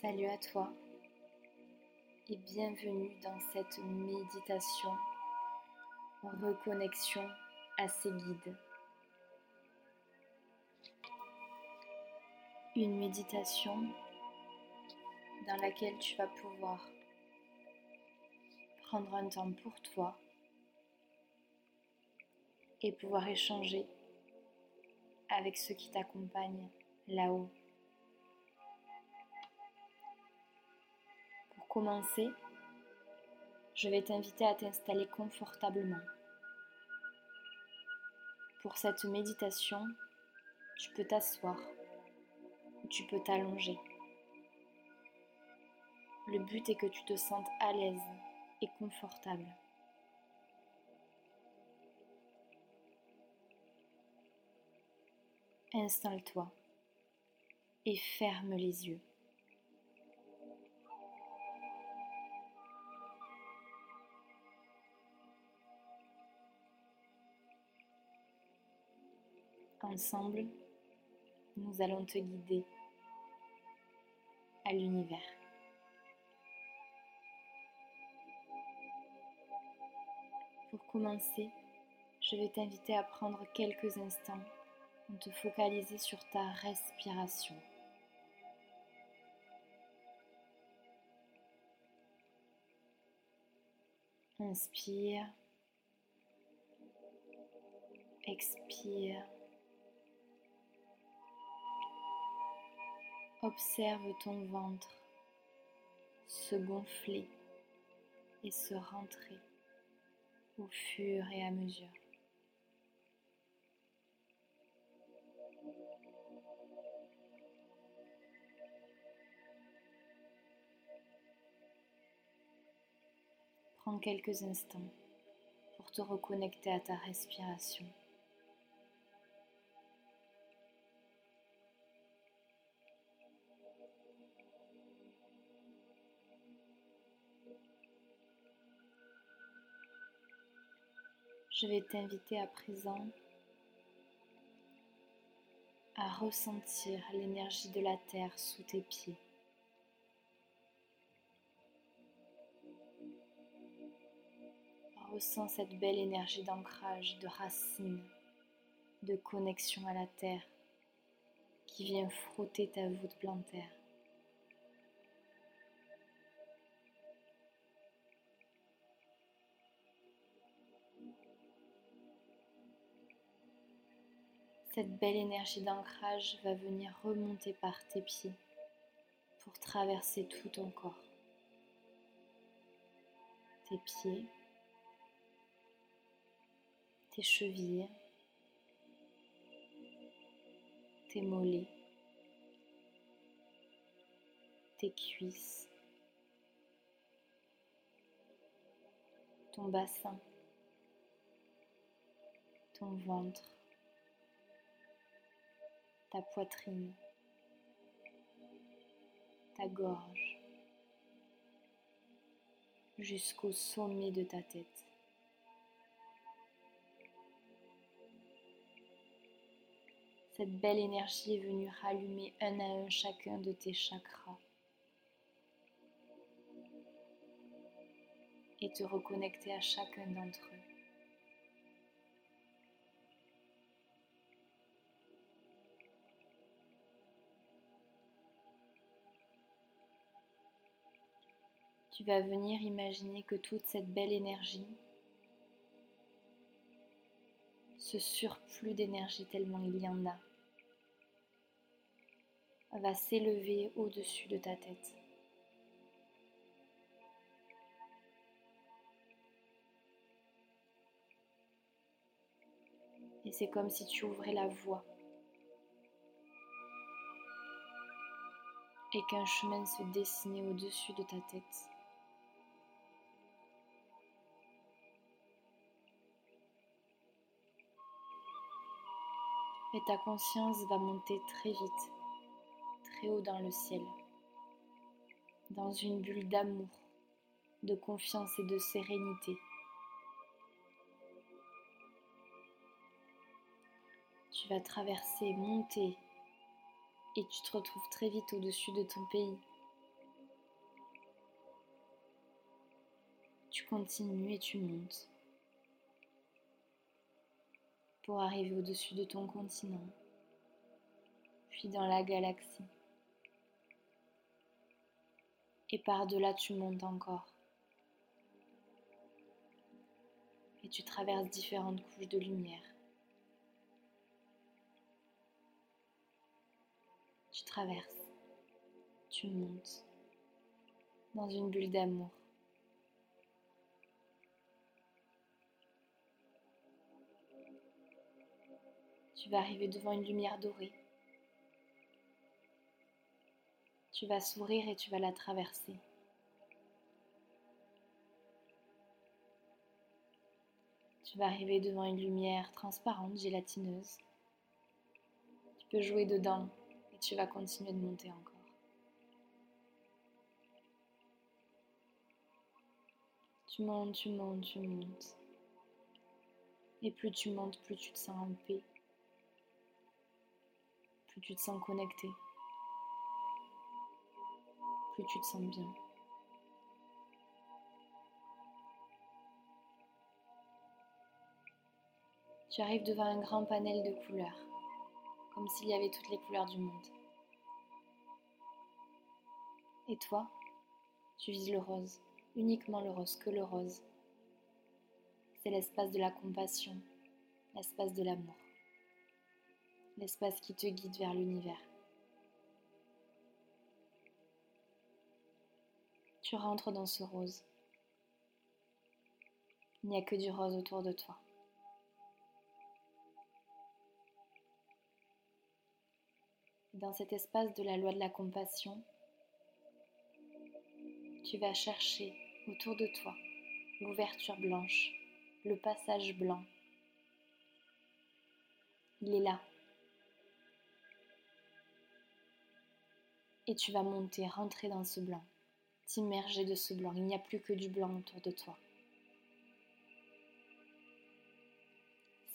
Salut à toi et bienvenue dans cette méditation reconnexion à ses guides. Une méditation dans laquelle tu vas pouvoir prendre un temps pour toi et pouvoir échanger avec ceux qui t'accompagnent là-haut. Commencer, je vais t'inviter à t'installer confortablement. Pour cette méditation, tu peux t'asseoir tu peux t'allonger. Le but est que tu te sentes à l'aise et confortable. Installe-toi et ferme les yeux. Ensemble, nous allons te guider à l'univers. Pour commencer, je vais t'inviter à prendre quelques instants pour te focaliser sur ta respiration. Inspire. Expire. Observe ton ventre se gonfler et se rentrer au fur et à mesure. Prends quelques instants pour te reconnecter à ta respiration. Je vais t'inviter à présent à ressentir l'énergie de la terre sous tes pieds. Ressens cette belle énergie d'ancrage, de racine, de connexion à la terre qui vient frotter ta voûte plantaire. Cette belle énergie d'ancrage va venir remonter par tes pieds pour traverser tout ton corps. Tes pieds, tes chevilles, tes mollets, tes cuisses, ton bassin, ton ventre, ta poitrine, ta gorge, jusqu'au sommet de ta tête. Cette belle énergie est venue rallumer un à un chacun de tes chakras et te reconnecter à chacun d'entre eux. Tu vas venir imaginer que toute cette belle énergie, ce surplus d'énergie tellement il y en a, va s'élever au-dessus de ta tête. Et c'est comme si tu ouvrais la voie et qu'un chemin se dessinait au-dessus de ta tête. et ta conscience va monter très vite, très haut dans le ciel, dans une bulle d'amour, de confiance et de sérénité. Tu vas traverser, monter, et tu te retrouves très vite au-dessus de ton pays. Tu continues et tu montes pour arriver au-dessus de ton continent, puis dans la galaxie. Et par-delà, tu montes encore. Et tu traverses différentes couches de lumière. Tu traverses, tu montes dans une bulle d'amour. Tu vas arriver devant une lumière dorée. Tu vas sourire et tu vas la traverser. Tu vas arriver devant une lumière transparente, gélatineuse. Tu peux jouer dedans et tu vas continuer de monter encore. Tu montes, tu montes, tu montes. Et plus tu montes, plus tu te sens en paix. Plus tu te sens connecté plus tu te sens bien. Tu arrives devant un grand panel de couleurs, comme s'il y avait toutes les couleurs du monde. Et toi, tu vises le rose, uniquement le rose, que le rose. C'est l'espace de la compassion, l'espace de l'amour, l'espace qui te guide vers l'univers. Tu rentres dans ce rose. Il n'y a que du rose autour de toi. Dans cet espace de la loi de la compassion, tu vas chercher autour de toi l'ouverture blanche, le passage blanc. Il est là. Et tu vas monter, rentrer dans ce blanc t'immerger de ce blanc. Il n'y a plus que du blanc autour de toi.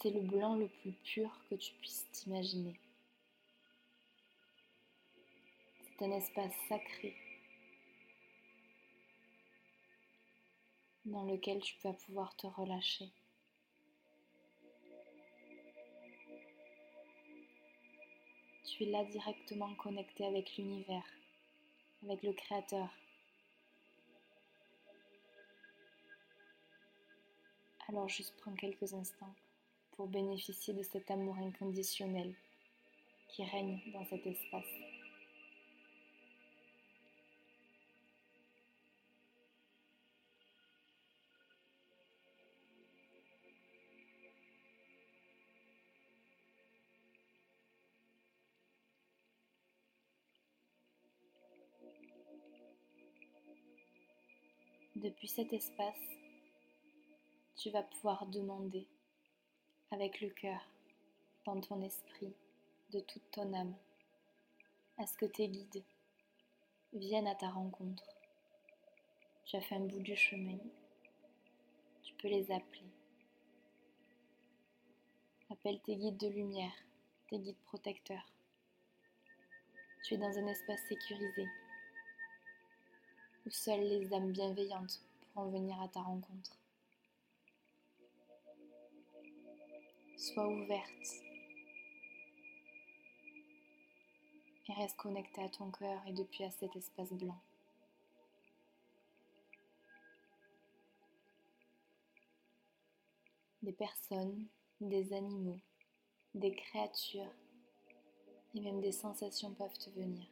C'est le blanc le plus pur que tu puisses t'imaginer. C'est un espace sacré dans lequel tu vas pouvoir te relâcher. Tu es là directement connecté avec l'univers, avec le Créateur. Alors juste prends quelques instants pour bénéficier de cet amour inconditionnel qui règne dans cet espace. Depuis cet espace, tu vas pouvoir demander avec le cœur, dans ton esprit, de toute ton âme, à ce que tes guides viennent à ta rencontre. Tu as fait un bout du chemin, tu peux les appeler. Appelle tes guides de lumière, tes guides protecteurs. Tu es dans un espace sécurisé où seules les âmes bienveillantes pourront venir à ta rencontre. Sois ouverte et reste connectée à ton cœur et depuis à cet espace blanc. Des personnes, des animaux, des créatures et même des sensations peuvent te venir.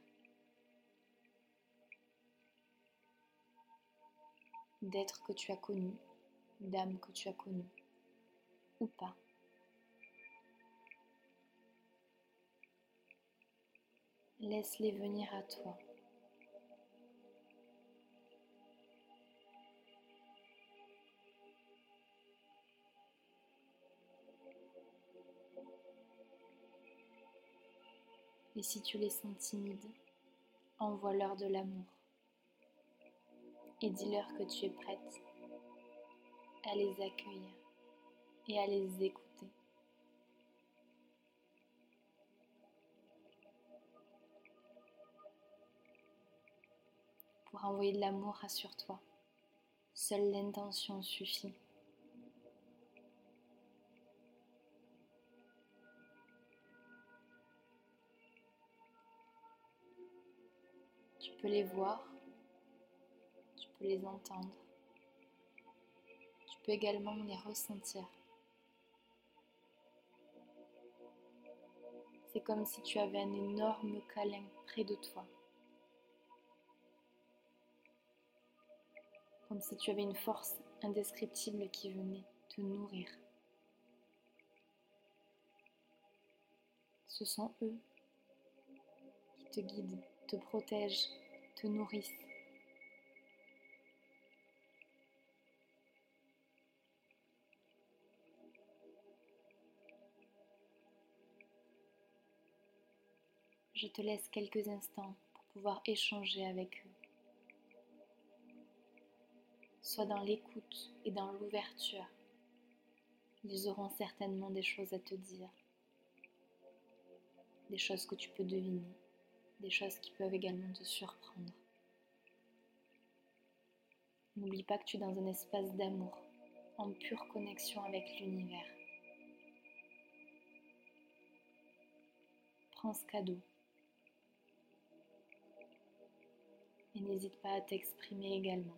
D'êtres que tu as connus, d'âmes que tu as connues ou pas. Laisse-les venir à toi. Et si tu les sens timides, envoie-leur de l'amour et dis-leur que tu es prête à les accueillir et à les écouter. Pour envoyer de l'amour, rassure-toi. Seule l'intention suffit. Tu peux les voir, les entendre, tu peux également les ressentir. C'est comme si tu avais un énorme câlin près de toi. Comme si tu avais une force indescriptible qui venait te nourrir. Ce sont eux qui te guident, te protègent, te nourrissent. Je te laisse quelques instants pour pouvoir échanger avec eux. Sois dans l'écoute et dans l'ouverture. Ils auront certainement des choses à te dire, des choses que tu peux deviner, des choses qui peuvent également te surprendre. N'oublie pas que tu es dans un espace d'amour, en pure connexion avec l'univers. Prends ce cadeau et n'hésite pas à t'exprimer également.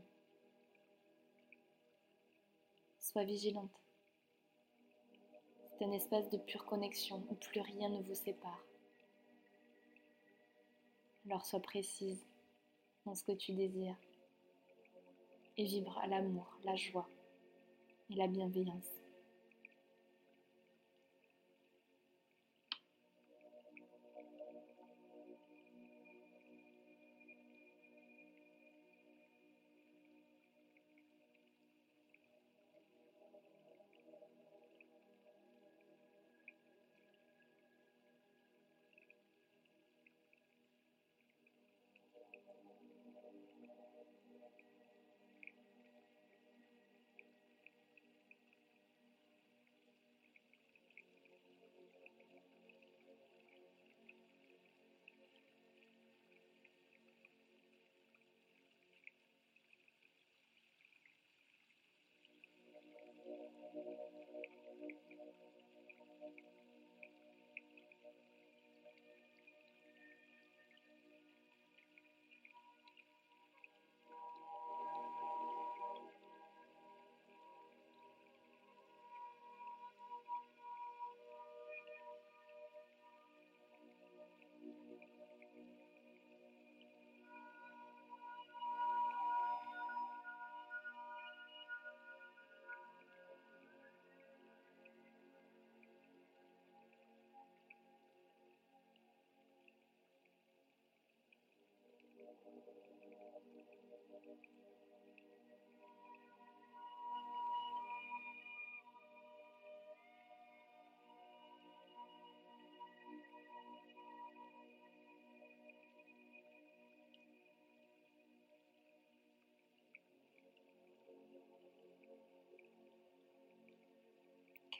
Sois vigilante. C'est un espace de pure connexion où plus rien ne vous sépare. Alors sois précise dans ce que tu désires et vibre à l'amour, la joie et la bienveillance.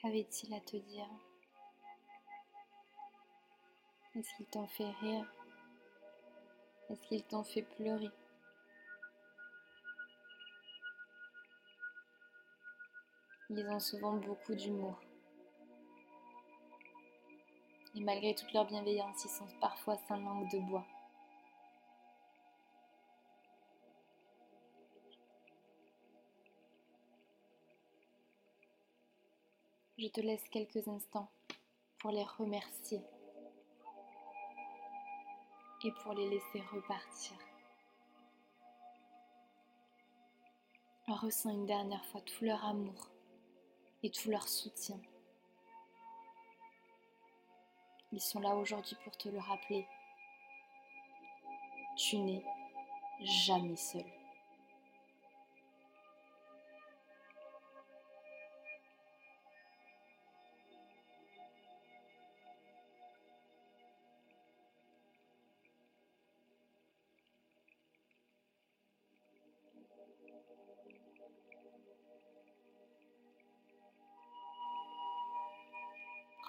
Qu'avait-il à te dire? Est-ce qu'il t'en fait rire? Est-ce qu'il t'en fait pleurer? Ils ont souvent beaucoup d'humour. Et malgré toute leur bienveillance, ils sont parfois sans langue de bois. Je te laisse quelques instants pour les remercier et pour les laisser repartir. Ressens une dernière fois tout leur amour et tout leur soutien. Ils sont là aujourd'hui pour te le rappeler. Tu n'es jamais seul.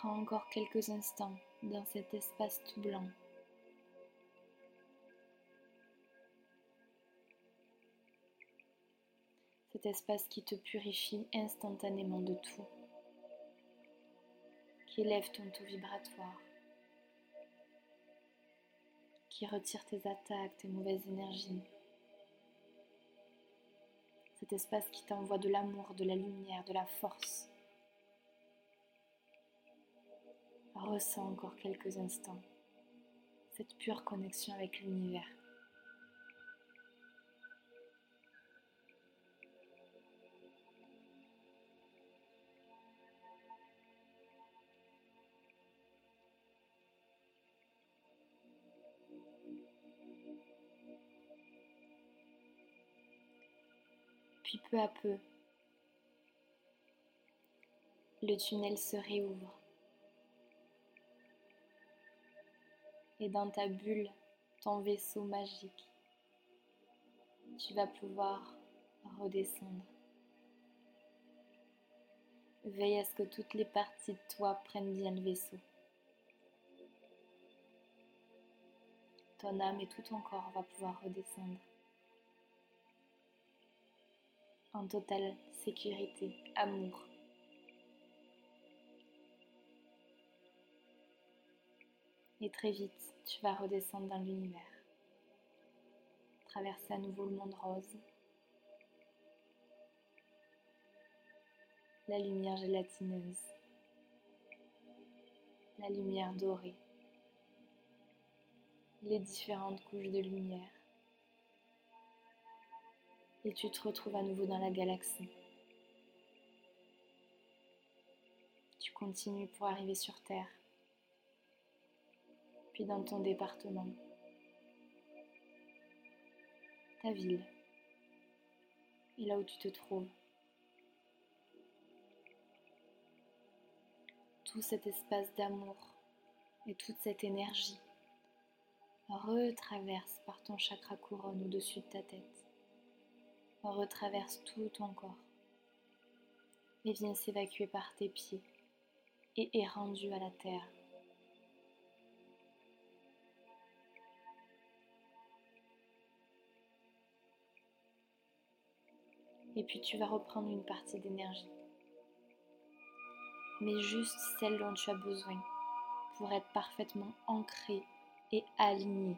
Encore quelques instants dans cet espace tout blanc. cet espace qui te purifie instantanément de tout, qui élève ton taux vibratoire, qui retire tes attaques, tes mauvaises énergies. Cet espace qui t'envoie de l'amour, de la lumière, de la force. Ressens encore quelques instants cette pure connexion avec l'univers. Puis peu à peu, le tunnel se réouvre. Et dans ta bulle, ton vaisseau magique, tu vas pouvoir redescendre. Veille à ce que toutes les parties de toi prennent bien le vaisseau. Ton âme et tout ton corps va pouvoir redescendre. en totale sécurité, amour. Et très vite, tu vas redescendre dans l'univers, traverser à nouveau le monde rose, la lumière gélatineuse, la lumière dorée, les différentes couches de lumière. Et tu te retrouves à nouveau dans la galaxie. Tu continues pour arriver sur Terre, puis dans ton département, ta ville et là où tu te trouves. Tout cet espace d'amour et toute cette énergie retraverse par ton chakra couronne au-dessus de ta tête retraverse tout ton corps et vient s'évacuer par tes pieds et est rendu à la terre. Et puis tu vas reprendre une partie d'énergie, mais juste celle dont tu as besoin pour être parfaitement ancré et aligné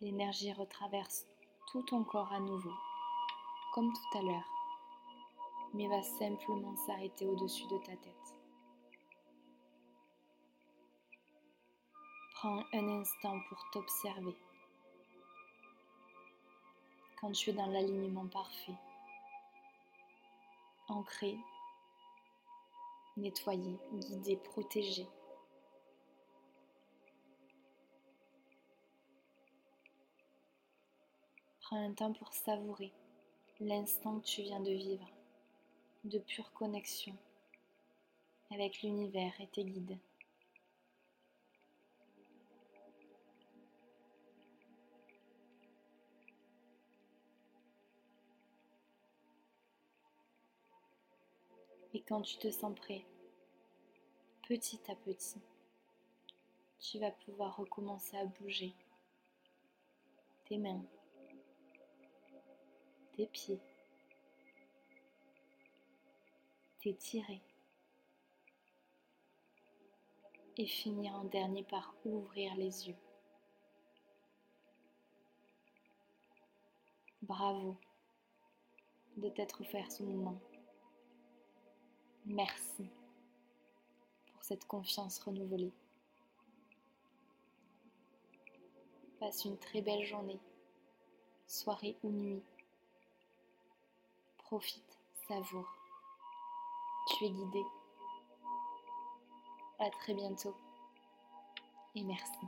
L'énergie retraverse tout ton corps à nouveau, comme tout à l'heure, mais va simplement s'arrêter au-dessus de ta tête. Prends un instant pour t'observer. Quand tu es dans l'alignement parfait, ancré, nettoyé, guidé, protégé. Prends un temps pour savourer l'instant que tu viens de vivre, de pure connexion avec l'univers et tes guides. Quand tu te sens prêt, petit à petit, tu vas pouvoir recommencer à bouger tes mains, tes pieds, t'étirer et finir en dernier par ouvrir les yeux. Bravo de t'être offert ce moment. Merci pour cette confiance renouvelée. Passe une très belle journée, soirée ou nuit. Profite, savoure. Tu es guidé. À très bientôt et merci.